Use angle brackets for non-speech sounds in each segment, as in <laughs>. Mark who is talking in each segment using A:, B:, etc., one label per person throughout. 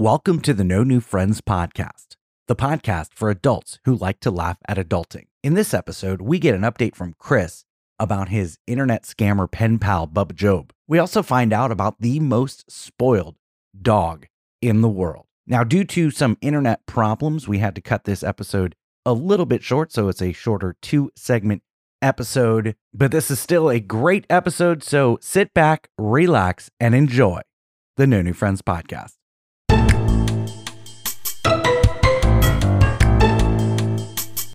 A: Welcome to the No New Friends podcast, the podcast for adults who like to laugh at adulting. In this episode, we get an update from Chris about his internet scammer pen pal, Bub Job. We also find out about the most spoiled dog in the world. Now, due to some internet problems, we had to cut this episode a little bit short, so it's a shorter two segment episode. But this is still a great episode, so sit back, relax, and enjoy the No New Friends podcast.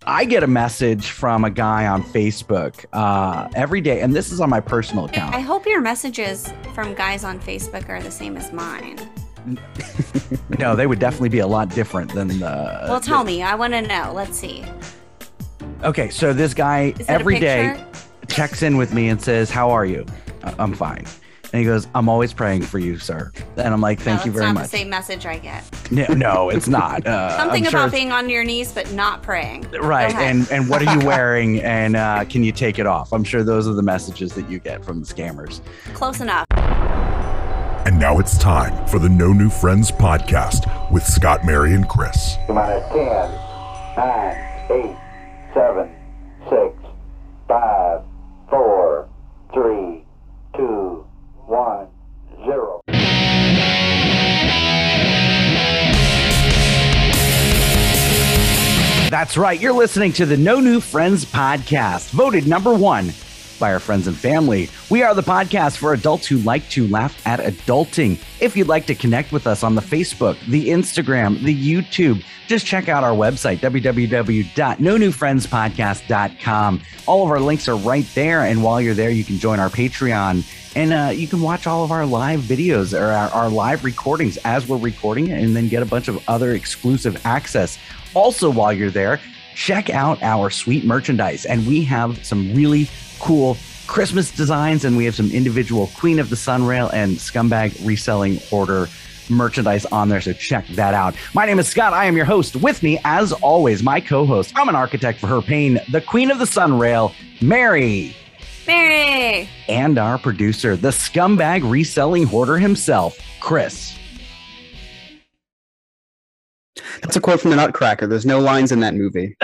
A: I get a message from a guy on Facebook uh, every day, and this is on my personal account.
B: I hope your messages from guys on Facebook are the same as mine. <laughs>
A: no, they would definitely be a lot different than the.
B: Well, tell me. I want to know. Let's see.
A: Okay, so this guy
B: Is that a
A: every day checks in with me and says, "How are you?" "Uh, I'm fine. And he goes, "I'm always praying for you, sir." And I'm like, "Thank
B: no,
A: you
B: it's
A: very
B: not
A: much."
B: the same message I get.
A: No, no, it's not. <laughs> Uh,
B: Something
A: I'm sure
B: about
A: it's-
B: being on your knees but not praying.
A: right. And and what are you <laughs> wearing? And uh, can you take it off? I'm sure those are the messages that you get from the scammers.
B: Close enough.
C: And now it's time for the No New Friends podcast with Scott, Mary, and Chris.
D: minus 10, 9, 8, 7, 6, 5, 4, 3,
A: That's right. You're listening to the No New Friends podcast, voted number one by our friends and family. We are the podcast for adults who like to laugh at adulting. If you'd like to connect with us on the Facebook, the Instagram, the YouTube, just check out our website, www.nonewfriendspodcast.com. All of our links are right there. And while you're there, you can join our Patreon and uh, you can watch all of our live videos or our, our live recordings as we're recording it and then get a bunch of other exclusive access. Also, while you're there, check out our sweet merchandise. And we have some really cool Christmas designs, and we have some individual Queen of the Sunrail and Scumbag reselling order merchandise on there. So check that out. My name is Scott. I am your host. With me, as always, my co host. I'm an architect for her pain, the Queen of the Sunrail, Mary.
B: Mary.
A: And our producer, the scumbag reselling hoarder himself, Chris.
E: That's a quote from the Nutcracker. There's no lines in that movie. <laughs>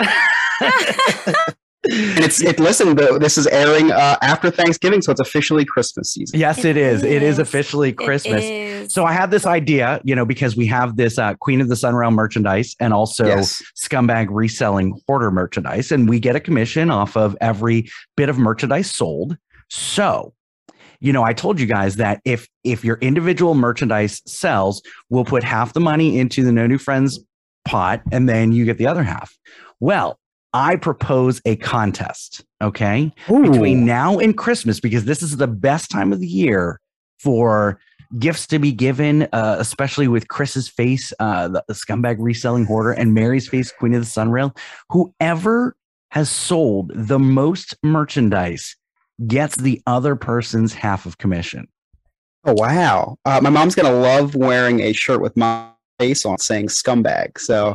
E: and it's it. Listen, though, this is airing uh, after Thanksgiving, so it's officially Christmas season.
A: Yes,
B: It
A: it is. It is
B: is.
A: officially Christmas.
B: is.
A: So I had this idea, you know, because we have this uh, Queen of the sun realm merchandise and also
E: Yes.
A: scumbag reselling hoarder merchandise, and we get a commission off of every bit of merchandise sold. So, you know, I told you guys that if if your individual merchandise sells, we'll put half the money into the No New Friends pot, and then you get the other half. Well, I propose a contest. Okay between now and Christmas because this is the best time of the year for gifts to be given, uh, especially with Chris's face, uh, the, the scumbag reselling hoarder, and Mary's face, Queen of the Sunrail. Whoever has sold the most merchandise gets the other person's half of commission.
E: Oh wow! Uh, my mom's gonna love wearing a shirt with my face on saying "scumbag." So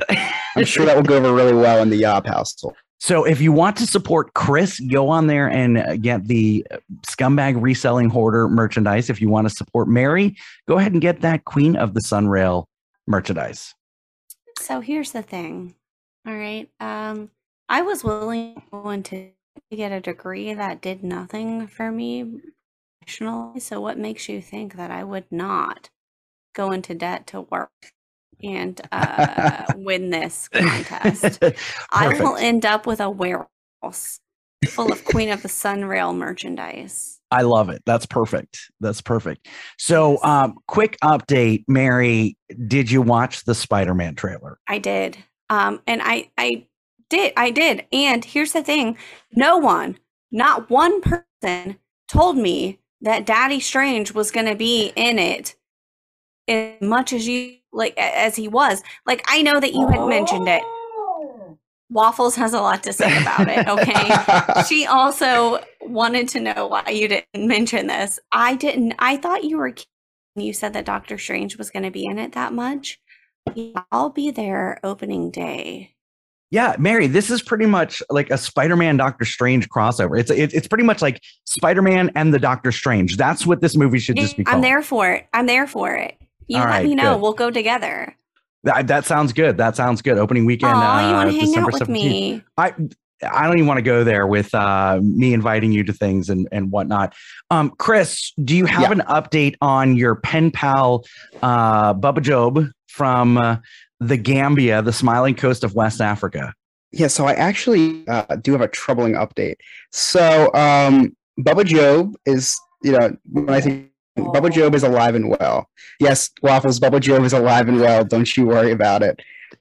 E: I'm sure that will go over really well in the Yob household.
A: So if you want to support Chris, go on there and uh, get the uh, scumbag reselling hoarder merchandise. If you want to support Mary, go ahead and get that Queen of the Sunrail merchandise.
B: So here's the thing. All right. Um, I was willing to to get a degree that did nothing for me professionally. So what makes you think that I would not go into debt to work and uh, win this contest? <laughs> I will end up with a warehouse full of Queen of the Sunrail merchandise.
A: I love it. That's perfect. That's perfect. So, um, quick update, Mary. Did you watch the Spider-Man trailer?
B: I did. Um, and I, I did, I did. And here's the thing: no one, not one person, told me that Daddy Strange was going to be in it as much as you like as he was. Like I know that you had mentioned it. Oh. Waffles has a lot to say about it. Okay. <laughs> she also wanted to know why you didn't mention this. I didn't. I thought you were. You said that Doctor Strange was going to be in it that much. Yeah, I'll be there opening day.
A: Yeah, Mary, this is pretty much like a Spider-Man Doctor Strange crossover. It's it, it's pretty much like Spider-Man and the Doctor Strange. That's what this movie should just be called.
B: I'm there for it. I'm there for it. You
A: All
B: let
A: right,
B: me know.
A: good.
B: We'll go together.
A: That, that sounds good. That sounds good. Opening weekend.
B: Oh,
A: uh,
B: you want to hang
A: December
B: out with
A: 17th.
B: me?
A: I I don't even want to go there with uh, me inviting you to things and and whatnot. Um, Chris, do you have
E: Yeah.
A: an update on your pen pal, uh, Bubba Jobe from uh, the Gambia, the smiling coast of West Africa?
E: Yeah, so I actually uh, do have a troubling update. So um, Bubba Jobe is, you know, when I think Bubba Jobe is alive and well. Yes, Waffles, Bubba Jobe is alive and well. Don't you worry about it.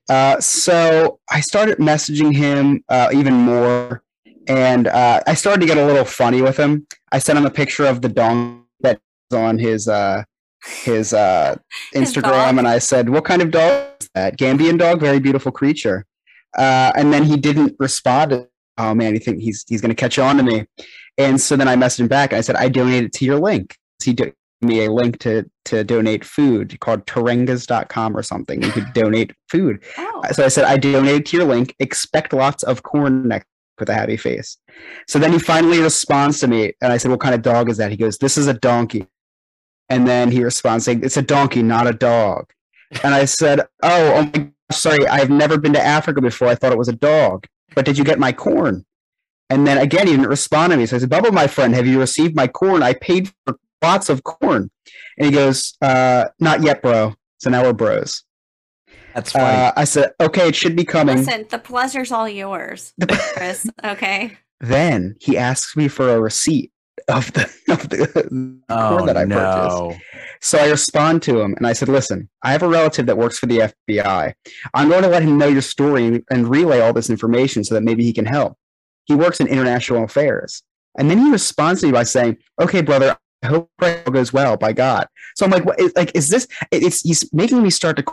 E: Uh, so I started messaging him uh, even more, and uh, I started to get a little funny with him. I sent him a picture of the dong that's on his uh, his uh,
B: His
E: Instagram,
B: dog?
E: and I said, "What kind of dog is that? Gambian dog, very beautiful creature." Uh, and then he didn't respond. Oh man, you think he's he's going to catch on to me? And so then I messaged him back. And I said, "I donated to your link." He me a link to to donate food called Tarengas.com or something. You could donate food. <laughs>
B: Oh,
E: So I said, I donated to your link. Expect lots of corn next with a happy face. So then he finally responds to me, and I said, What kind of dog is that? He goes, This is a donkey. And then he responds saying, It's a donkey, not a dog. And I said, Oh, oh my gosh, sorry, I've never been to Africa before. I thought it was a dog. But did you get my corn? And then again, he didn't respond to me. So I said, Bubble, my friend, have you received my corn? I paid for lots of corn. And he goes, uh, Not yet, bro. So now we're bros.
A: That's funny.
E: Uh, I said, Okay, it should be coming.
B: listen, the pleasure's all yours, Chris. Okay. <laughs>
E: Then he asks me for a receipt of the of the, the
A: oh
E: corn that I purchased. So I respond to him and I said, "Listen, I have a relative that works for the FBI. I'm going to let him know your story and, and relay all this information so that maybe he can help. He works in international affairs." And then he responds to me by saying, "Okay, brother, I hope it goes well. By God." So I'm like, "What? Like, is this? It's he's making me start to.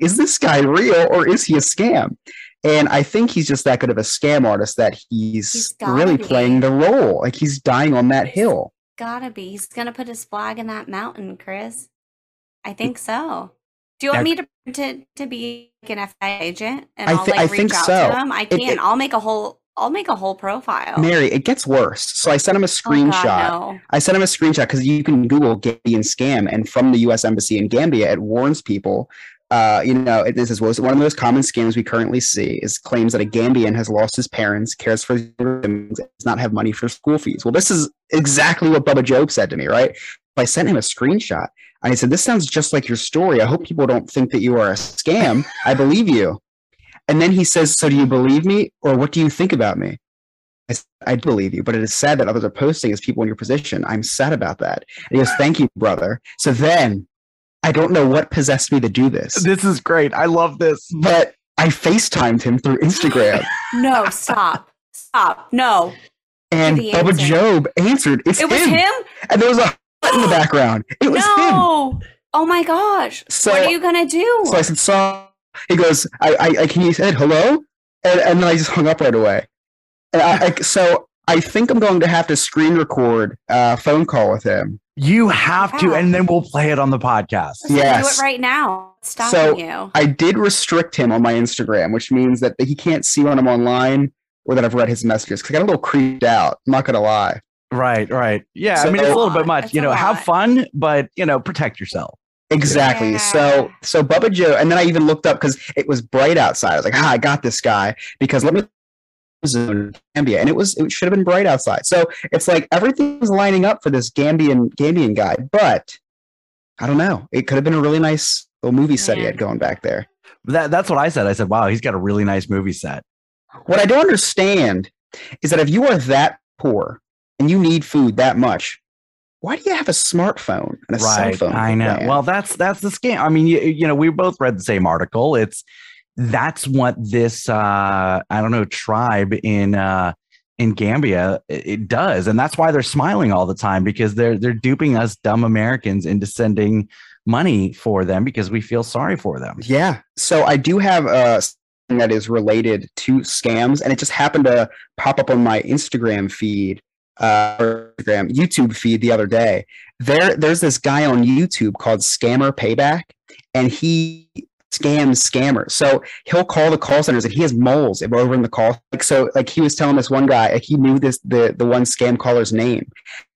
E: Is this guy real or is he a scam?" And I think he's just that good of a scam artist that he's,
B: He's
E: really
B: be.
E: playing the role. Like he's dying on that hill.
B: Gotta be. He's gonna put his flag in that mountain, Chris. I think so. Do you want
A: Yeah.
B: me to to, to be like an FBI agent and
E: I
B: I'll like
E: I
B: reach
E: think
B: out
E: so.
B: to him? I
E: It-
B: can.
E: it-
B: I'll make a whole. I'll make a whole profile.
E: Mary, it gets worse. So I sent him a
B: Oh,
E: screenshot.
B: God, no.
E: I sent him a screenshot because you can Google Gambian scam, and from the U.S. Embassy in Gambia, it warns people. Uh, you know, it, this is one of the most common scams we currently see is claims that a Gambian has lost his parents, cares for his siblings, does not have money for school fees. Well, this is exactly what Bubba Jobe said to me, right? I sent him a screenshot, and he said, "This sounds just like your story. I hope people don't think that you are a scam. I believe you." And then he says, "So do you believe me, or what do you think about me?" I, s- I do believe you, but it is sad that others are posting as people in your position. I'm sad about that. And he goes, Thank you, brother. So then I don't know what possessed me to do this,
A: This is great. I love this.
E: but I FaceTimed him through Instagram. <laughs>
B: No, stop. Stop. No.
E: and
B: Did
E: Bubba
B: answer?
E: Job answered, It's
B: It was
E: him.
B: him?
E: And there was a <gasps> hut in the background. It was him.
B: no. Oh my gosh.
E: So-
B: what are you gonna do?
E: So I said, so he goes, I, I, I can you said hello? And, and then I just hung up right away. And I, I, so I think I'm going to have to screen record a phone call with him.
A: You have to, and then we'll play it on the podcast.
B: Listen, Do it right now. Stop
E: So-
B: you.
E: I did restrict him on my Instagram, which means that he can't see when I'm online or that I've read his messages. Because I got a little creeped out. I'm not gonna lie.
A: Right, right. Yeah, I mean it's a little bit much.
B: a
A: You know, have fun, but you know, protect yourself.
E: Exactly.
B: Yeah.
E: So so Bubba Joe, and then I even looked up because it was bright outside. I was like, ah, I got this guy because let me zone Gambia, and it was it should have been bright outside. So it's like everything was lining up for this Gambian Gambian guy, but I don't know. It could have been a really nice little movie set he had going back there.
A: That that's what I said. I said, "Wow, he's got a really nice movie set."
E: What I don't understand is that if you are that poor and you need food that much, why do you have a smartphone and a cell
A: right.
E: phone?
A: I know.
E: plan?
A: Well, that's that's the scam. I mean, you, you know, we both read the same article. It's that's what this uh I don't know tribe in uh in Gambia it, it does, and that's why they're smiling all the time because they're they're duping us dumb Americans into sending money for them because we feel sorry for them.
E: Yeah. So I do have uh, something that is related to scams, and it just happened to pop up on my Instagram feed, uh, Instagram YouTube feed the other day. There, there's this guy on YouTube called Scammer Payback, and he scams scammers. So he'll call the call centers, and he has moles over in the call. Like so, like he was telling this one guy, like he knew this the the one scam caller's name,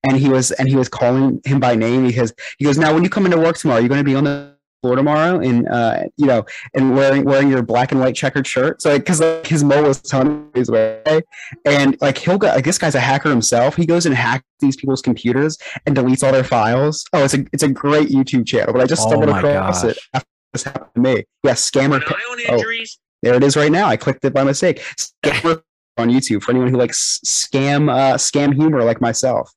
E: and he was and he was calling him by name because he goes, now when you come into work tomorrow, you're going to be on the floor tomorrow and uh you know and wearing wearing your black and white checkered shirt. So because like, his mole was telling his way. And like he'll go like this guy's a hacker himself. He goes and hacks these people's computers and deletes all their files. Oh it's a it's a great youtube channel but i just
A: Oh
E: stumbled
A: my
E: across
A: gosh.
E: it after this happened to me. Yeah scammer
F: An eye on
E: oh, there it is right now. I clicked it by mistake. Scammer on youtube for anyone who likes scam uh scam humor like myself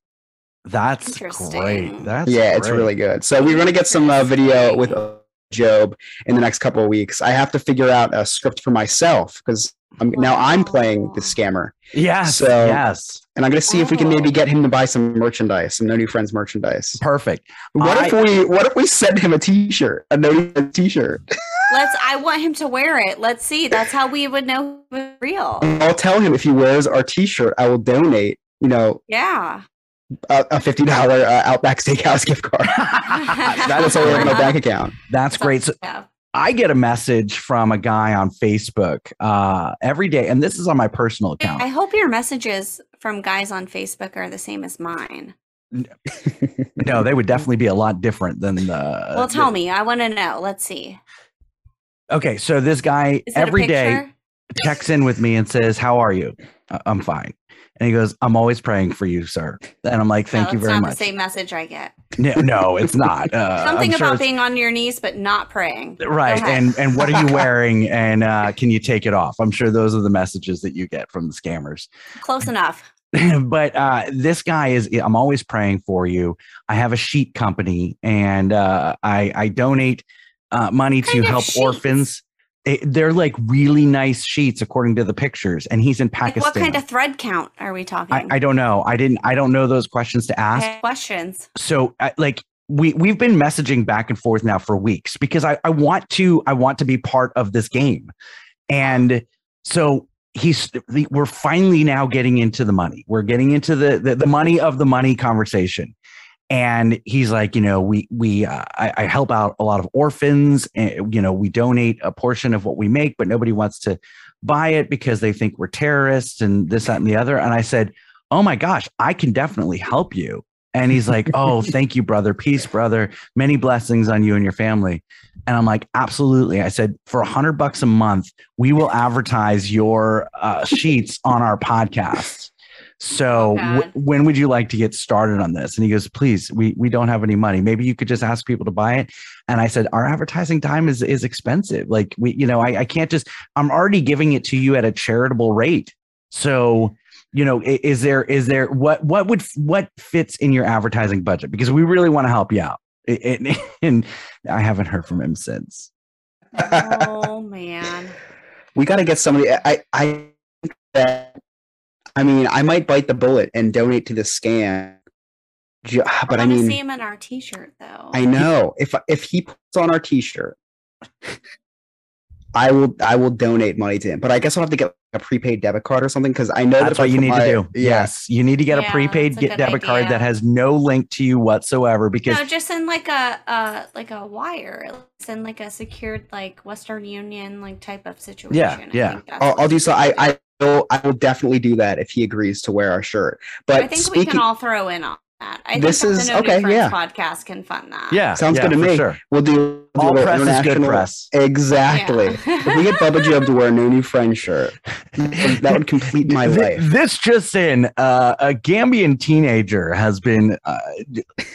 A: That's great. That's
E: yeah, it's really good. So we're gonna get some uh, video with uh, Jobe in the next couple of weeks. I have to figure out a script for myself because I'm, now I'm playing the scammer,
A: Yes.
E: So-
A: yes.
E: and I'm gonna see if we can maybe get him to buy some merchandise, some No New Friends merchandise.
A: Perfect.
E: What
A: I-
E: if we What if we send him a T-shirt, a No New Friends T-shirt?
B: Let's. I want him to wear it. Let's see. That's how we would know it real.
E: I'll tell him if he wears our T-shirt, I will donate. You know,
B: Yeah.
E: A, a fifty dollar uh, Outback Steakhouse gift card. <laughs> That's all we have in our bank account.
A: That's great. So
B: Yeah.
A: I get a message from a guy on Facebook uh, every day, and this is on my personal account.
B: I hope your messages from guys on Facebook are the same as mine. <laughs>
A: No, they would definitely be a lot different than the.
B: well, tell me. I want to know. Let's see.
A: Okay, so this guy
B: every day it
A: every
B: a
A: day
B: picture?
A: checks in with me and says, "How are you?" "Uh, I'm fine. And he goes, "I'm always praying for you, sir." And I'm like, "Thank
B: no,
A: you
B: it's
A: very
B: not
A: much."
B: the same message I get.
A: No, no, it's not. <laughs> Uh,
B: Something
A: sure
B: about being on your knees but not praying.
A: Right and and what are you <laughs> wearing and uh can you take it off i'm sure those are the messages that you get from the scammers
B: Close enough. <laughs>
A: but uh this guy is i'm always praying for you i have a sheet company and uh i i donate uh money to help
B: sheets?
A: orphans It- they're like really nice sheets according to the pictures and he's in
B: Like,
A: pakistan
B: what kind of thread count are we talking?
A: I, I don't know i didn't i don't know those questions to ask
B: have questions.
A: so uh, like we we've been messaging back and forth now for weeks because I, I want to I want to be part of this game. And so he's we're finally now getting into the money. We're getting into the the, the money of the money conversation. And he's like, you know, we we uh, I, I help out a lot of orphans. And, you know, we donate a portion of what we make, but nobody wants to buy it because they think we're terrorists and this, that, and the other. And I said, oh my gosh, I can definitely help you. And he's like, <laughs> Oh, thank you, brother. Peace, brother. Many blessings on you and your family. And I'm like, Absolutely. I said, For a hundred bucks a month, we will advertise your uh, sheets on our podcast. So,
B: Oh,
A: w- when would you like to get started on this? And he goes, Please, we, we don't have any money. Maybe you could just ask people to buy it. And I said, Our advertising time is, is expensive. Like, we, you know, I, I can't just, I'm already giving it to you at a charitable rate. So, you know is there is there what what would what fits in your advertising budget because we really want to help you out I- I- <laughs> and i haven't heard from him since
B: Oh man. <laughs>
E: we got to get somebody. I I think that I mean I might bite the bullet and donate to the scam. Ju- But I
B: I
E: mean,
B: see him in our T-shirt though.
E: I know if if he puts on our T-shirt, I will I will donate money to him. But I guess I'll have to get a prepaid debit card or something because I know
A: that's what you need
E: my-
A: to do
E: Yeah,
A: yes you need to get a prepaid
B: a
A: get
B: good
A: debit card that has no link to you whatsoever because
B: no, just send like a uh like a wire. Send like a secured like Western Union like type of situation. I
A: yeah.
E: I'll, I'll do so. I I will I will definitely do that if he agrees to wear our shirt. But
B: I think
E: speaking,
B: we can all throw in on that. I
E: This
B: think that
E: is-
B: the
E: okay, yeah.
B: podcast can fund that.
A: yeah
E: Sounds
A: yeah,
E: good to me.
A: sure
E: we'll do we'll
A: all
E: do
A: press is good press
E: Exactly.
B: Yeah.
E: if we get Bubba Jobe to wear a no new friend shirt, that would complete my
A: Th-
E: life.
A: This just in: uh, a Gambian teenager has been uh,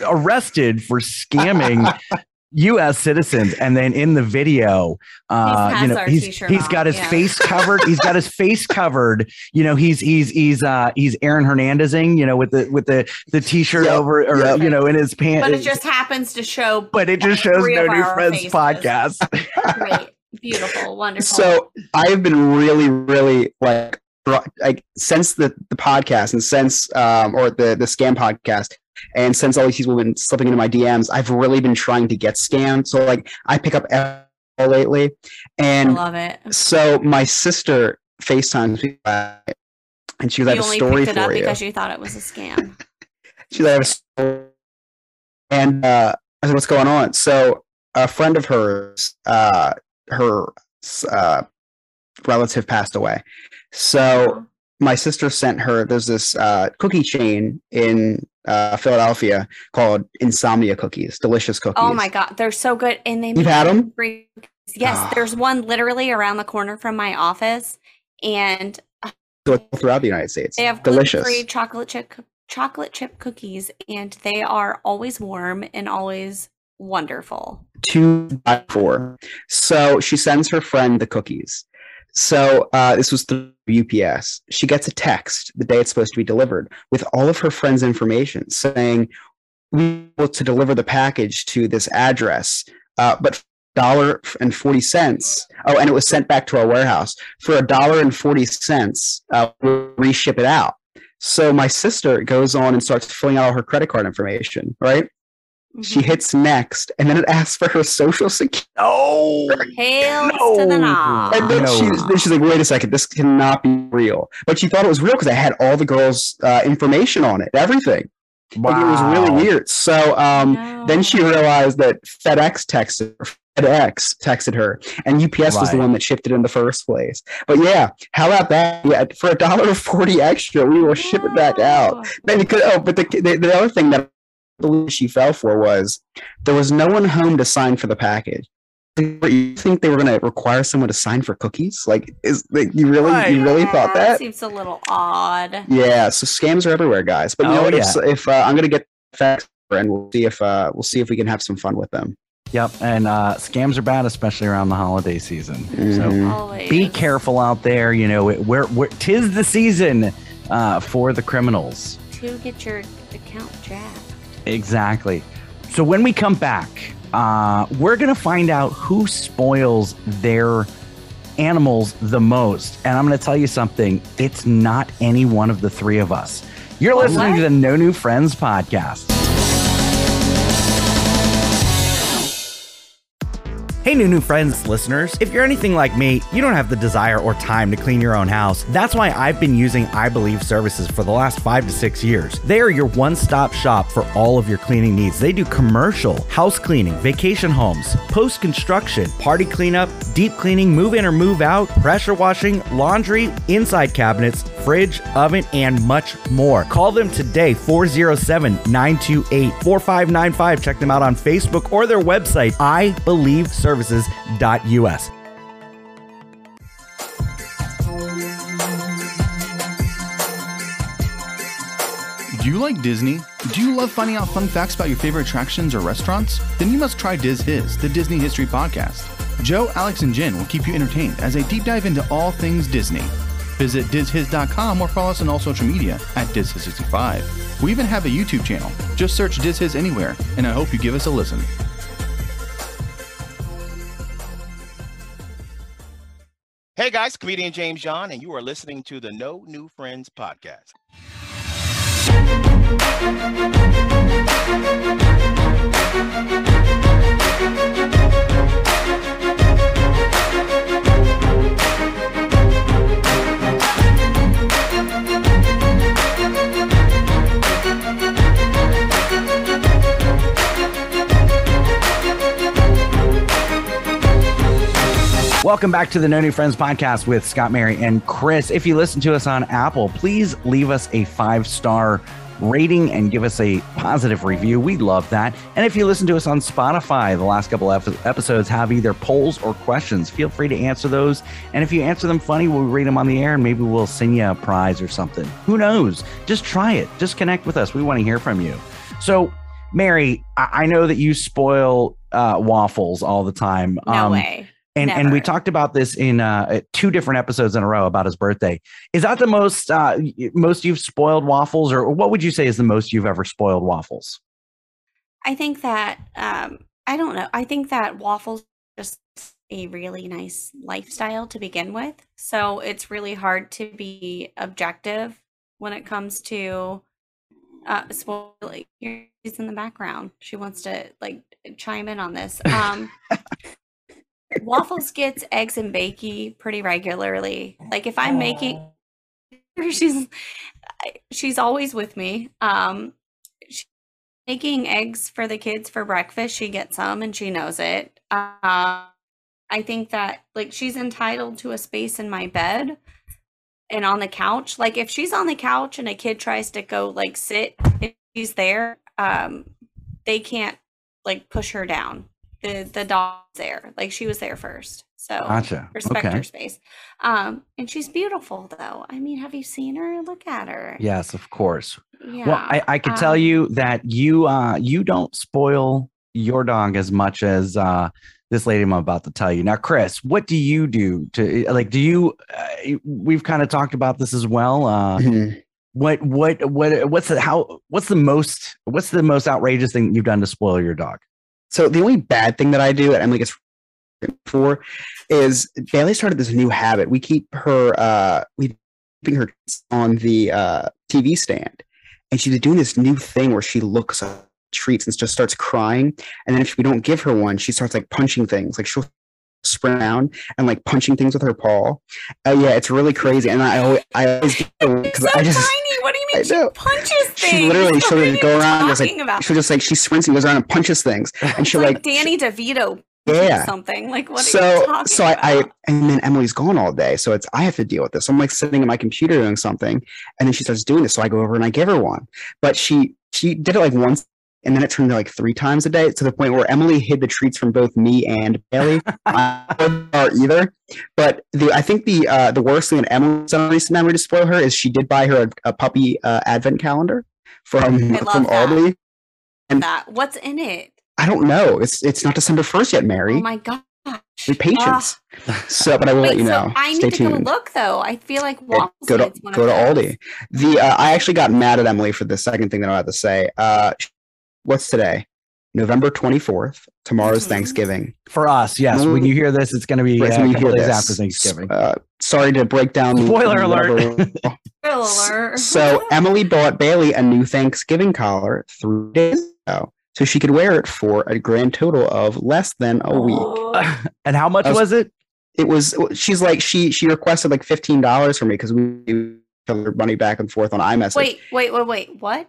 A: arrested for scamming <laughs> U.S. citizens, and then in the video, uh, you know,
B: our
A: he's
B: t-shirt
A: he's
B: on,
A: got his
B: yeah.
A: face covered. He's got his face <laughs> covered. You know, he's he's he's uh, he's Aaron Hernandezing. You know, with the with the the t-shirt
E: Yep,
A: over, or
E: yep.
A: you know, in his pants.
B: but it just happens to show
A: but it just shows no new friends
B: faces.
A: podcast.
B: great, <laughs> beautiful, wonderful.
E: So I've been really, really like like since the, the podcast and since um or the the scam podcast and since all these people have been slipping into my DMs, I've really been trying to get scammed. So like I pick up lately,
B: I
E: and
B: love it.
E: so my sister FaceTimes me and she was, I have a story
B: picked it up
E: for you.
B: because you thought it was a scam. <laughs>
E: She's like, I have a story. and uh, I said, "What's going on?" So a friend of hers, uh, her uh, relative passed away. So my sister sent her. There's this uh, cookie chain in uh, Philadelphia called Insomnia Cookies. Delicious cookies.
B: Oh my god, they're so good, and they
E: You've had them.
B: free- Yes,
E: Ah.
B: there's one literally around the corner from my office, and
E: throughout the United States.
B: they have
E: Delicious.
B: gluten-free chocolate chip chocolate chip cookies, and they are always warm and always wonderful.
E: two by four. So she sends her friend the cookies. So uh, this was through UPS. She gets a text the day it's supposed to be delivered with all of her friends' information saying, "We will to deliver the package to this address, uh, but dollar and forty cents. Oh, and it was sent back to our warehouse for a dollar and forty cents. Uh, we'll reship it out." So my sister goes on and starts filling out all her credit card information. Right? She
B: Mhm.
E: hits next, and then it asks for her social security.
A: Oh,
B: Hails to the
A: No.
E: And then
A: No.
E: she's, then she's like, wait a second, this cannot be real. But she thought it was real because I had all the girls' uh, information on it, everything. Like, it was really weird. So um, then she realized that FedEx texted or FedEx texted her, and UPS was the one that shipped it in the first place. But yeah, how about that? Yeah, for a dollar forty extra, we will ship it back out.
B: Whoa.
E: Then because oh, but the, the the other thing that I believe she fell for was there was no one home to sign for the package. You think they were going to require someone to sign for cookies? Like, is like, you really
A: Right.
E: you really thought
B: Yeah,
E: that?
B: seems a little odd.
E: Yeah. So scams are everywhere, guys. But you know
A: Oh,
E: what? If,
A: yeah.
E: if uh, I'm going to get facts and we'll see if uh, we'll see if we can have some fun with them.
A: Yep, and uh, scams are bad, especially around the holiday season. So
E: Mhm.
B: Always.
A: be careful out there. You know, it, we're, we're tis the season uh, for the criminals.
B: to get your account jacked.
A: Exactly. So when we come back, uh, we're gonna find out who spoils their animals the most, and I'm gonna tell you something. It's not any one of the three of us. You're listening to the No New Friends podcast. Hey, new new friends, listeners. If you're anything like me, you don't have the desire or time to clean your own house. That's why I've been using I Believe services for the last five to six years. They are your one stop shop for all of your cleaning needs. They do commercial, house cleaning, vacation homes, post construction, party cleanup, deep cleaning, move in or move out, pressure washing, laundry, inside cabinets, fridge, oven, and much more. Call them today, 407 928 4595. Check them out on Facebook or their website, ibelieveservices.us.
F: Do you like Disney? Do you love finding out fun facts about your favorite attractions or restaurants? Then you must try Diz His, the Disney History Podcast. Joe, Alex, and Jen will keep you entertained as they deep dive into all things Disney. Visit DizHiz.com or follow us on all social media at DizHiz65. We even have a YouTube channel. Just search Diz His anywhere, and I hope you give us a listen.
G: Hey guys, comedian James John, and you are listening to the No New Friends podcast.
A: Welcome back to the No New Friends podcast with Scott, Mary, and Chris. If you listen to us on Apple, please leave us a five star rating and give us a positive review. We'd love that. And if you listen to us on Spotify, the last couple of episodes have either polls or questions. Feel free to answer those. And if you answer them funny, we'll read them on the air and maybe we'll send you a prize or something. Who knows? Just try it. Just connect with us. We want to hear from you. So, Mary, I, I know that you spoil uh, waffles all the time.
B: No
A: Um,
B: way.
A: And and we talked about this in uh, two different episodes in a row about his birthday. Is that the most uh, most you've spoiled waffles, or what would you say is the most you've ever spoiled waffles?
B: I think that um I don't know. I think that waffles just a really nice lifestyle to begin with. So it's really hard to be objective when it comes to uh spoiling. She's in the background. She wants to like chime in on this. Um <laughs> Waffles gets eggs and bakey pretty regularly. Like if I'm making <laughs> she's she's always with me. Um making eggs for the kids for breakfast. She gets some and she knows it. Uh, I think that like she's entitled to a space in my bed and on the couch. Like if she's on the couch and a kid tries to go like sit if she's there, um, they can't like push her down. The the dog's there. Like she was there first. So
A: Gotcha.
B: respect
A: Okay.
B: her space. Um, and she's beautiful though. I mean, have you seen her? Look at her.
A: Yes, of course.
B: Yeah.
A: Well, I, I could tell
B: um,
A: you that you uh you don't spoil your dog as much as uh this lady I'm about to tell you. Now, Chris, what do you do to like? Do you? Uh, we've kind of talked about this as well. Uh,
E: Mhm.
A: what what what what's the how what's the most what's the most outrageous thing you've done to spoil your dog?
E: So the only bad thing that I do that Emily gets for is Bailey started this new habit. We keep her uh we keeping her on the uh TV stand. And she's doing this new thing where she looks at treats and just starts crying. And then if we don't give her one, she starts like punching things. Like she'll sprint around and like punching things with her paw. Uh, yeah, it's really crazy. And I always I always because
B: so
E: I just
B: tiny. What mean she punches things?
E: she literally she'll just go around just like
B: about?
E: she'll just like she sprints and goes around and punches things. <laughs> And she'll
B: like,
E: like
B: Danny DeVito
E: Yeah.
B: something. Like what are you
E: so
B: talking
E: so I, I and then Emily's gone all day, so it's I have to deal with this. So I'm like sitting at my computer doing something, and then she starts doing this. So I go over and I give her one, but she she did it like once, and then it turned to like three times a day to the point where Emily hid the treats from both me and Bailey. <laughs> I don't either, but the I think the uh, the worst thing that Emily's done memory to spoil her is she did buy her a, a puppy uh, advent calendar from from
B: that.
E: Aldi.
B: that. What's in it?
E: I don't know. It's it's not December first yet, Mary.
B: Oh my gosh.
E: With patience.
B: Ah.
E: so, but I will
B: Wait,
E: let you
B: so
E: know.
B: I need
E: Stay
B: to
E: tuned.
B: go look though. I feel like Waffles
E: go to go to. Aldi. The uh, I actually got mad at Emily for the second thing that I had to say. Uh, what's today? November twenty fourth. Tomorrow's
B: Mhm.
E: Thanksgiving.
A: For us, yes. When you hear this, it's going to be
E: Right,
A: uh, a
E: when you
A: couple
E: hear
A: days
E: this,
A: after Thanksgiving.
E: Uh, sorry to break down. the-
A: Spoiler alert. <laughs>
B: Spoiler alert.
E: so Emily bought Bailey a new Thanksgiving collar three days ago, so she could wear it for a grand total of less than a week. <laughs>
A: and how much
E: I was-
A: was it?
E: It was. She's like she she requested like fifteen dollars from me because we give her money back and forth on iMessage.
B: wait, wait, wait, wait. What?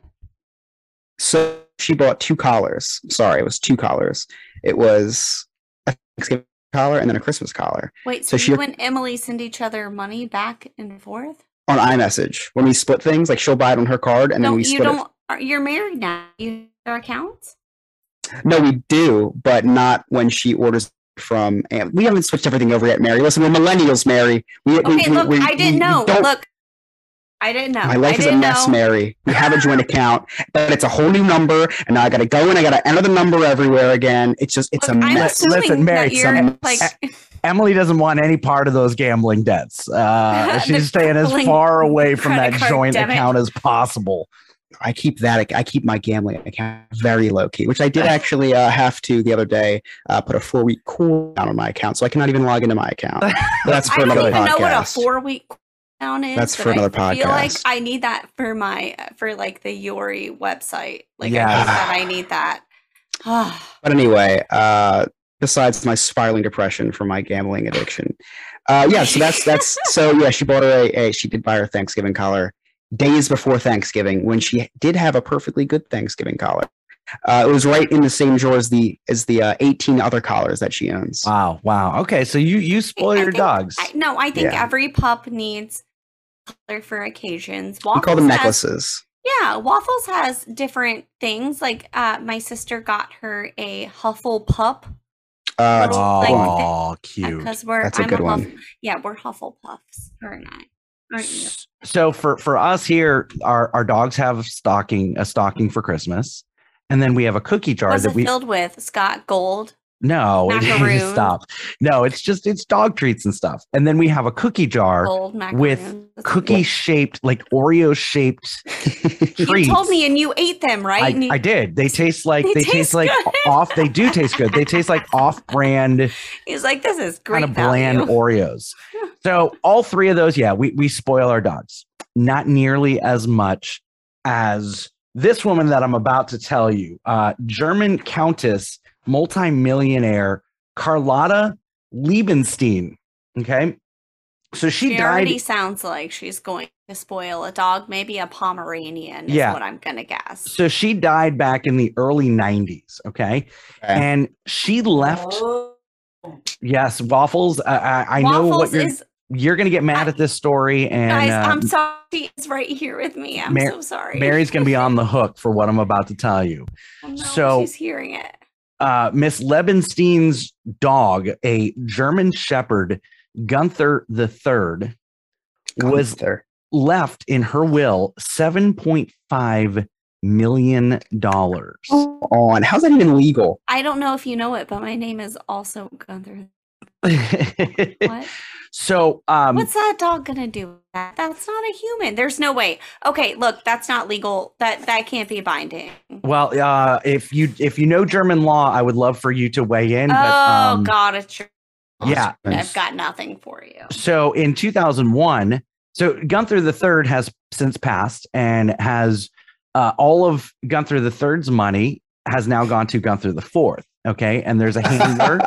E: So she bought two collars. Sorry, it was two collars. It was a Thanksgiving collar and then a Christmas collar
B: Wait,
E: So
B: so,
E: she-
B: you and Emily send each other money back and forth?
E: on iMessage. When we split things, like she'll buy it on her card and then
B: no,
E: we
B: you
E: split
B: don't. Are, you're married now. You have accounts.
E: No, we do, but not when she orders from. And we haven't switched everything over yet, Mary. Listen, we're millennials, Mary. We, we-
B: Okay,
E: we-
B: look,
E: we-
B: I didn't
E: we
B: know. Look, I didn't know.
E: My
B: I
E: life is a mess,
B: know.
E: Mary. We have a <laughs> joint account, but it's a whole new number, and now I got to go and I got to enter the number everywhere again. It's just, it's
B: Look,
E: a
B: I'm
E: mess.
A: Listen, Mary,
B: that you're
E: some-
B: like
A: Emily doesn't want any part of those gambling debts. Uh, <laughs> she's staying as far away from that joint
B: debit.
A: account as possible.
E: I keep that. I keep my gambling account very low key, which I did <laughs> actually uh, have to the other day uh, put a four week cool down on my account, so I cannot even log into my account. That's for
B: I don't
E: another
B: even know what a
E: podcast.
B: four week down is.
E: That's for another podcast.
B: I feel like. I need that for my for like the Yori website. Like I
A: Yeah.
B: think that I need that. <sighs>
E: But anyway, uh, besides my spiraling depression from my gambling addiction, uh, yeah. So that's that's <laughs> so yeah. She bought her a, a she did buy her Thanksgiving collar days before Thanksgiving when she did have a perfectly good Thanksgiving collar. Uh, it was right in the same drawer as the as the uh, 18 other collars that she owns.
A: Wow, wow. Okay, so you you spoil
B: I
A: your
B: think-
A: dogs.
B: I, no, I think
E: Yeah.
B: every pup needs color for occasions.
E: we call them
B: Waffles has-
E: necklaces.
B: Yeah, Waffles has different things. Like uh, my sister got her a Huffle pup
E: Uh, it's
B: little, like,
A: oh, cute.
B: because we're
E: That's a
B: I'm
E: good
B: a Huff-
E: one.
B: Yeah, we're Hufflepuffs. Her and I. Aren't you?
A: So for for us here, our our dogs have stocking a stocking for Christmas, and then we have a cookie jar
B: What's
A: that
B: it
A: we
B: filled with? Scott Gold.
A: No it- <laughs> stop no it's just it's dog treats and stuff, and then we have a cookie jar with cookie shaped like Oreo shaped <laughs>
B: You told me and you ate them, right?
A: I,
B: you-
A: I did. They <laughs> taste like
B: They
A: they, taste,
B: taste
A: like off. They do taste good. They taste like off-brand
B: He's like, this is great
A: kind of bland
B: value.
A: Oreos. So all three of those, yeah, we we spoil our dogs. Not nearly as much as this woman that I'm about to tell you, uh, German countess, multimillionaire Carlotta Liebenstein. Okay, so she,
B: She
A: died.
B: already sounds like she's going to spoil a dog, maybe a Pomeranian is
A: Yeah.
B: what I'm gonna guess.
A: So she died back in the early 90s. Okay, and she left.
B: Oh.
A: Yes, waffles. I, I, I know what you're.
B: is
A: you're gonna get mad at this story, and
B: Guys,
A: uh,
B: I'm sorry. She's right here with me. I'm
A: Mar-
B: so sorry.
A: Mary's gonna be on the <laughs> hook for what I'm about to tell you.
B: Oh, no,
A: so-
B: she's hearing it.
A: Uh, Miss Liebenstein's dog, a German Shepherd, Gunther the Third, was
E: there.
A: left in her will seven point five million dollars.
E: On how's that even legal?
B: I don't know if you know it, but my name is also Gunther. <laughs> What?
A: So, um,
B: What's that dog gonna do? That that's not a human. There's no way. Okay, look, that's not legal. That that can't be binding.
A: well, uh, if you if you know German law, I would love for you to weigh in.
B: oh
A: but, um,
B: God, it's true.
A: yeah.
B: I've got nothing for you.
A: So in 2001, so Gunther the Third has since passed and has uh, all of Gunther the Third's money has now gone to Gunther IV. Okay, and there's a handler.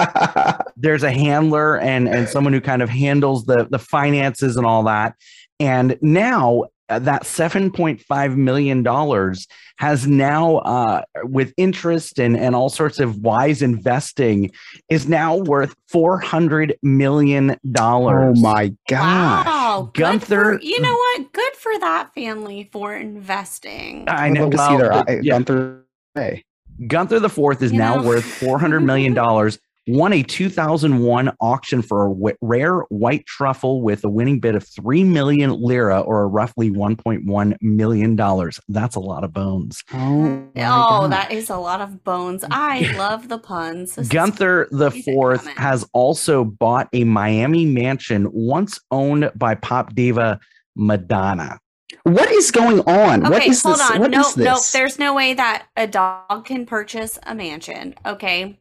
A: <laughs> there's a handler and and someone who kind of handles the the finances and all that. And now uh, that 7.5 million dollars has now uh, with interest and and all sorts of wise investing is now worth 400 million dollars.
E: Oh my gosh.
B: Wow, good
A: Gunther-
B: for- you know what? Good for that family for investing.
A: I
E: I'd
A: know.
E: love to
A: well,
E: see their
A: uh,
E: eye-
A: yeah.
E: Gunther. Hey.
A: Gunther the Fourth is
B: You
A: now
B: know.
A: worth four hundred million dollars. Won a 2001 auction for a w- rare white truffle with a winning bid of three million lira, or roughly 1.1 million dollars. That's a lot of bones.
E: Oh,
B: Oh, that is a lot of bones. I love the puns. This
A: Gunther the Fourth
B: coming.
A: has also bought a Miami mansion once owned by pop diva Madonna.
E: What is going on? what
B: Okay,
E: is
B: hold
E: this?
B: on.
E: What
B: no,
E: is
B: no,
E: this?
B: there's no way that a dog can purchase a mansion. Okay.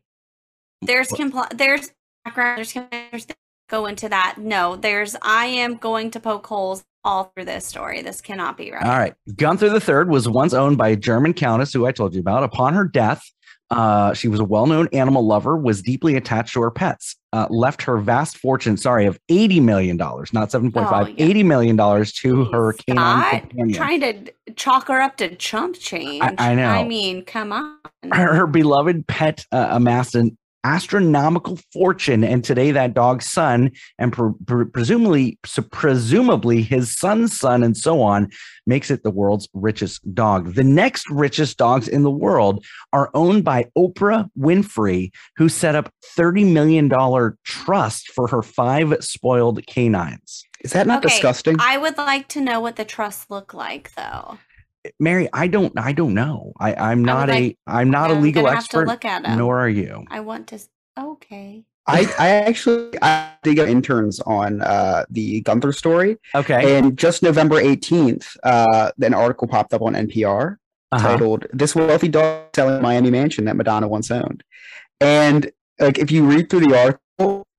B: There's compl- there's background, there's, there's go into that. No, there's I am going to poke holes all through this story. This cannot be right.
A: All right. Gunther III was once owned by a German countess who I told you about. Upon her death, uh, she was a well known animal lover, was deeply attached to her pets, uh, left her vast fortune, sorry, of $80 million, not 7.5,
B: Oh, yeah.
A: $80 million to her canine companion.
B: trying to chalk her up to chump change.
A: I know.
B: I mean, come on.
A: her, her beloved pet uh, amassed an astronomical fortune, and today that dog's son, and pre- pre- presumably, so presumably his son's son, and so on, makes it the world's richest dog. The next richest dogs in the world are owned by Oprah Winfrey, who set up thirty million dollar trust for her five spoiled canines.
E: is that not
B: Okay,
E: disgusting?
B: I would like to know what the trusts look like, though.
A: Mary, I don't, I don't know. I, I'm not a,
B: like-
A: I'm not a
B: I'm
A: legal
B: gonna have to
A: expert,
B: look at 'em.
A: nor are you.
B: I want to. Okay.
E: I, I actually I did get interns on uh, the Gunther story,
A: Okay.
E: and just November 18th, uh, an article popped up on NPR
A: Uh-huh.
E: titled "This Wealthy Dog Selling a Miami Mansion That Madonna Once Owned," and like if you read through the article,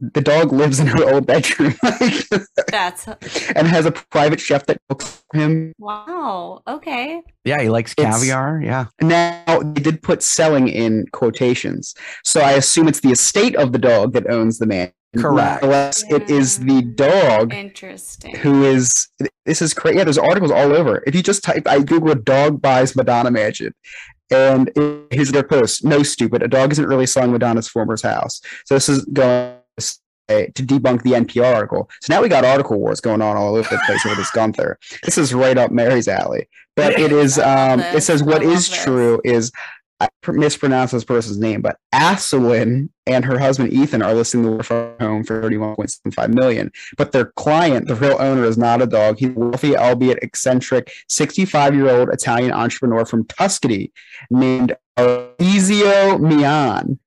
E: the dog lives in her old bedroom <laughs>
B: That's
E: and has a private chef that cooks for him.
B: wow. Okay.
A: Yeah, he likes
E: It's-
A: caviar. Yeah.
E: Now they did put "selling" in quotations, so I assume it's the estate of the dog that owns the man.
A: Correct.
E: Unless it is the dog
B: Interesting.
E: who is this is crazy. Yeah, there's articles all over. If you just type, I Google dog buys Madonna mansion, and here's their post. No, stupid. A dog isn't really selling Madonna's former's house. So this is going to say- to debunk the NPR article. So now we got article wars going on all over the place with this Gunther. This is right up Mary's alley. But it is. <laughs> Um, it says what is true is. I pr- mispronounced this person's name, but Asselin and her husband Ethan are listing the home for 31.75 million but their client, the real owner, is not a dog. He's a wealthy, albeit eccentric, 65 year old Italian entrepreneur from Tuscany named Alizio Mian,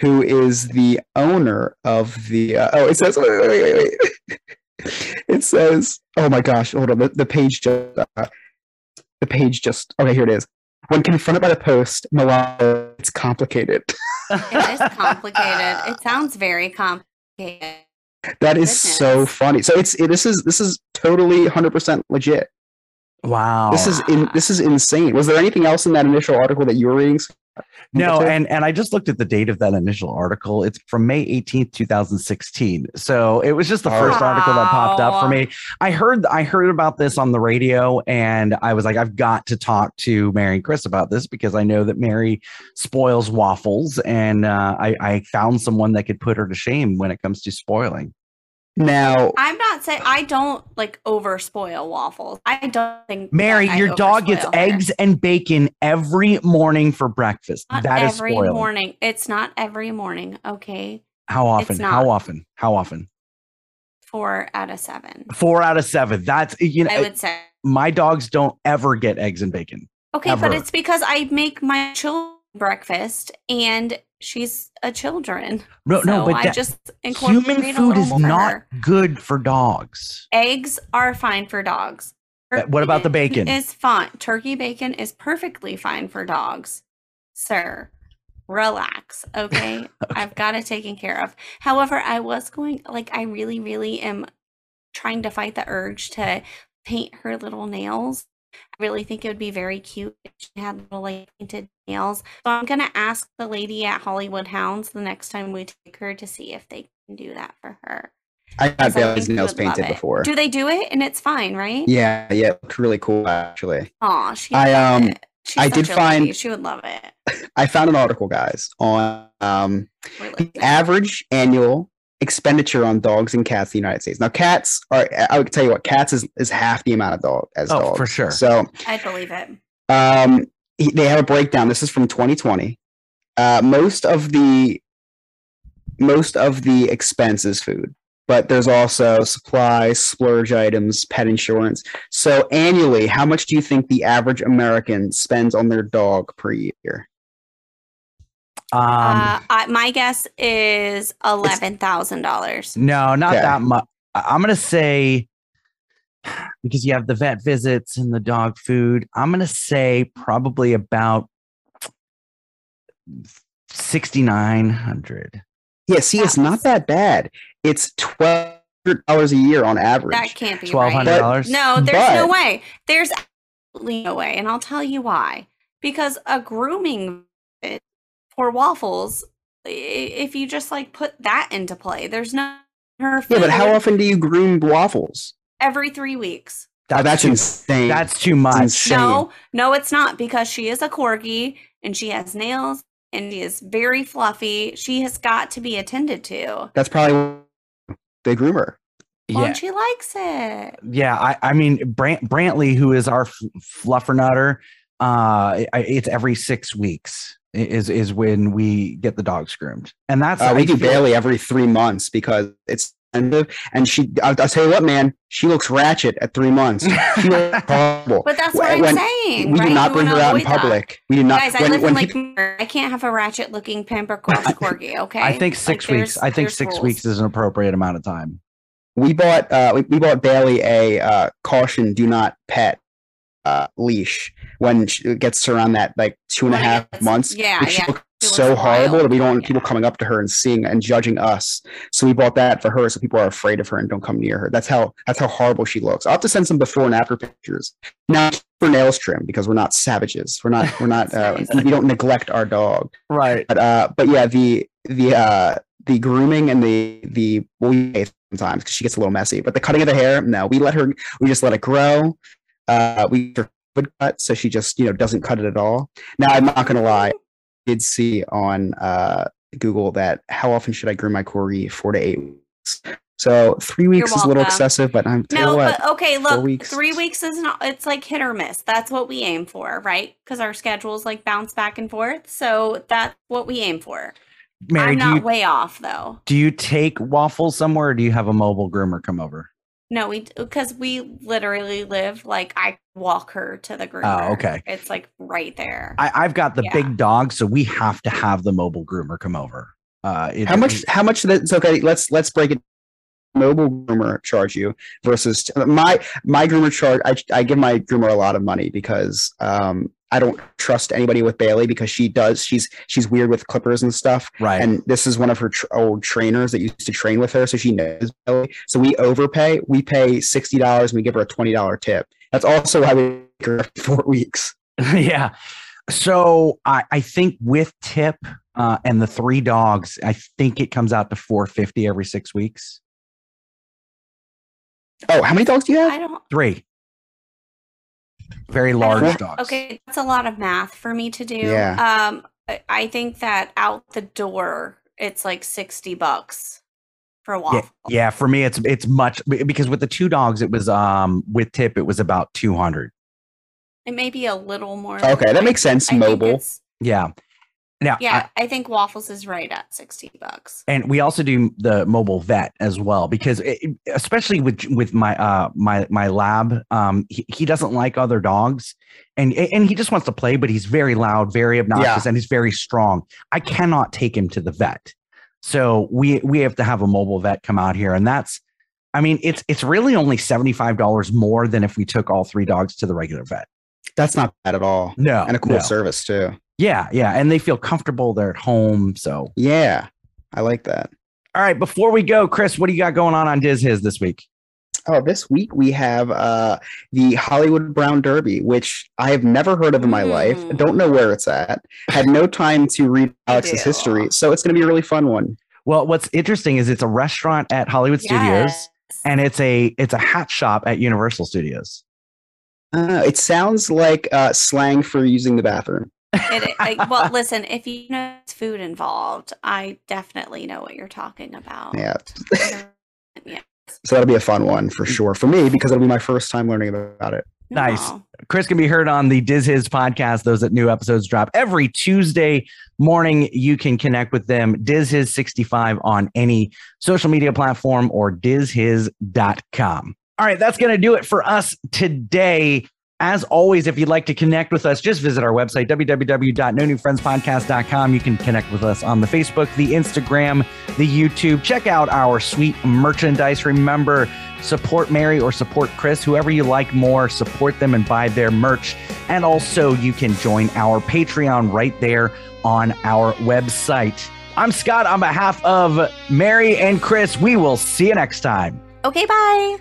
E: who is the owner of the. Uh, oh, it says, wait, wait, wait, wait. <laughs> It says, oh my gosh, hold on. The, the page just. Uh, the page just. Okay, here it is. When confronted by the post, Mian, it's complicated.
B: It is <laughs> complicated. it sounds very complicated.
E: That is so funny. So it's it, this is this is totally 100% legit.
A: Wow.
E: This is in this is insane. Was there anything else in that initial article that you were reading?
A: no, and and I just looked at the date of that initial article. It's from May 18th, 2016. So it was just the first article that popped up for me. I heard I heard about this on the radio and I was like, I've got to talk to Mary and Chris about this because I know that Mary spoils waffles and uh, I, I found someone that could put her to shame when it comes to spoiling.
E: Now
B: I'm not saying I don't like over spoil waffles. I don't think
A: Mary, your dog gets
B: her.
A: eggs and bacon every morning for breakfast.
B: Not
A: that is
B: every morning. It's not every morning. Okay,
A: How often? How often? How often?
B: four out of seven.
A: Four out of seven. That's you know,
B: I would say.
A: my dogs don't ever get eggs and bacon.
B: Okay, but it's because I make my children breakfast, and she's a children.
A: No, no, but
B: I just
A: human food is
B: more
A: not good for dogs.
B: Eggs are fine for dogs.
A: Uh, what about the bacon?
B: Is fine. Turkey bacon is perfectly fine for dogs, sir. Relax, okay? <laughs> I've got it taken care of. However, I was going like I really, really am trying to fight the urge to paint her little nails. I really think it would be very cute if she had little like painted nails. So I'm gonna ask the lady at Hollywood Hounds the next time we take her to see if they can do that for her.
E: I got Bailey's nails painted before.
B: Do they do it and it's fine, right?
E: Yeah, yeah, it looked really cool actually.
B: Aw, she
E: I, um,
B: it. She's
E: I did find-
B: lady. she would love it. <laughs>
E: I found an article, guys, on um, the average annual expenditure on dogs and cats in the United States. Now, cats are, I would tell you what, cats is, is half the amount of dog as
A: Oh,
E: dogs.
A: for sure.
E: So
B: I believe it.
E: um, he- they have a breakdown. This is from 2020. Uh, most of the most of the expense is food, but there's also supplies, splurge items, pet insurance. So annually, how much do you think the average American spends on their dog per year?
A: Um,
B: uh, I, my guess is eleven thousand dollars.
A: no, not
E: Okay.
A: that much. I'm gonna say because you have the vet visits and the dog food. I'm gonna say probably about sixty nine hundred.
E: Yeah, see, it's not that bad. It's twelve hundred dollars a year on average.
B: That can't be
A: Twelve
B: right.
A: hundred dollars.
B: No, there's no way. There's absolutely no way, and I'll tell you why. Because a grooming visit for waffles, if you just like put that into play, there's no her.
E: yeah, but how often do you groom waffles?
B: Every three weeks.
E: That's
A: too,
E: insane.
A: That's too much.
E: insane.
B: No, no, it's not because she is a corgi and she has nails and she is very fluffy. She has got to be attended to.
E: That's probably the groomer.
B: Well,
A: Yeah,
B: and she likes it.
A: yeah. I, I mean, Brant, Brantley, who is our f- fluffernutter, uh, it's every six weeks is is when we get the dogs groomed, and that's
E: Uh, we
A: I
E: do
A: feel-
E: barely every three months because it's expensive. And she, I'll, I'll tell you what, man, she looks ratchet at three months. She looks <laughs> horrible.
B: But that's what
E: When-
B: I'm saying.
E: we
B: right?
E: do not
B: You
E: bring her out in
B: avoid that.
E: public. We do not.
B: Guys, I
E: when,
B: live
E: when
B: in Lake
E: people-
B: Murray. I can't have a ratchet looking pampered cross <laughs> corgi, okay?
A: I think six
B: there's-
A: weeks. I think six
B: rules.
A: weeks is an appropriate amount of time.
E: we bought uh we, we bought Bailey a uh caution do not pet uh leash when she gets around that like two and a
B: When it
E: half
B: gets-
E: months.
B: yeah,
E: but she
B: yeah.
E: looks
B: She looks
E: so horrible
B: wild.
E: that we don't want people coming up to her and seeing and judging us. So we bought that for her so people are afraid of her and don't come near her. That's how that's how horrible she looks. I'll have to send some before and after pictures. Now for nails trim because we're not savages. We're not we're not uh,
B: nice.
E: we don't neglect our dog.
A: Right.
E: But uh, but yeah, the the uh the grooming and the the well, we sometimes because she gets a little messy. But the cutting of the hair, no, we let her. We just let it grow. Uh, we her cut, so she just you know doesn't cut it at all. Now I'm not gonna lie, I did see on uh Google that how often should I groom my corgi? Four to eight weeks. So three weeks is a little
B: welcome.
E: excessive, but I'm
B: No,
E: what,
B: but okay, look,
E: weeks.
B: three weeks is not, it's like hit or miss. That's what we aim for, right? Because our schedules like bounce back and forth. So that's what we aim for.
A: Mary,
B: I'm not
A: you
B: way off though.
A: do you take waffles somewhere, or do you have a mobile groomer come over?
B: No, we because we literally live like I walk her to the groomer.
A: Oh, okay.
B: It's like right there.
A: I, I've got the
B: Yeah.
A: big dog, so we have to have the mobile groomer come over. Uh, it-
E: how much how much that's okay let's let's break it mobile groomer charge you versus my my groomer charge I, I give my groomer a lot of money because um i don't trust anybody with bailey because she does she's she's weird with clippers and stuff
A: Right.
E: and this is one of her tr- old trainers that used to train with her so she knows bailey so we overpay we pay $60 and we give her a $20 tip that's also why we make her four weeks <laughs>
A: yeah. So I, I think with tip uh, and the three dogs, I think it comes out to 450 every six weeks.
E: oh how many dogs do you have
B: I don't
A: Three. Very large
B: know.
A: dogs.
B: Okay, that's a lot of math for me to do.
E: Yeah.
B: Um, I- I think that out the door, it's like sixty bucks for a
A: Yeah,
B: waffle.
A: yeah, for me it's it's much because with the two dogs it was um with tip it was about 200.
B: It may be a little more.
E: Okay, that
B: that.
E: makes sense.
B: I
E: Mobile.
A: Yeah. Now,
B: Yeah, I, think waffles is right at sixty bucks.
A: and we also do the mobile vet as well because it, especially with with my uh my my lab um he, he doesn't like other dogs and and he just wants to play but he's very loud very obnoxious and he's very strong i cannot take him to the vet so we we have to have a mobile vet come out here and that's i mean it's it's really only $75 more than if we took all three dogs to the regular vet
E: That's not bad at all.
A: no
E: And a cool
A: no.
E: service too.
A: Yeah yeah and they feel comfortable they're at home so
E: Yeah. I like that.
A: all right before we go chris what do you got going on on diz his this week
E: Oh, this week we have uh, the Hollywood Brown Derby, which I have never heard of in my life.
B: Mm.
E: Don't know where it's at. Had no time to read <laughs> Alex's
B: do.
E: history, so it's going to be a really fun one.
A: Well, what's interesting is it's a restaurant at Hollywood Studios and it's a it's a hat shop at Universal Studios.
E: Uh, it sounds like uh, slang for using the bathroom.
B: It, I, well, listen, if you know it's food involved, I definitely know what you're talking about.
E: Yeah,
B: Yeah. <laughs>
E: so that'll be a fun one for mm. sure for me because it'll be my first time learning about it.
A: Nice.
B: No.
A: Chris can be heard on the Diz His podcast. Those that new episodes drop every Tuesday morning. You can connect with them, Diz His 65 on any social media platform or dizhis.com. All right, that's going to do it for us today. As always, if you'd like to connect with us, just visit our website, www.no-new-friends-podcast.com. You can connect with us on the Facebook, the Instagram, the YouTube. Check out our sweet merchandise. Remember, support Mary or support Chris, whoever you like more, support them and buy their merch. And also, you can join our Patreon right there on our website. I'm Scott on behalf of Mary and Chris. We will see you next time.
B: Okay, bye.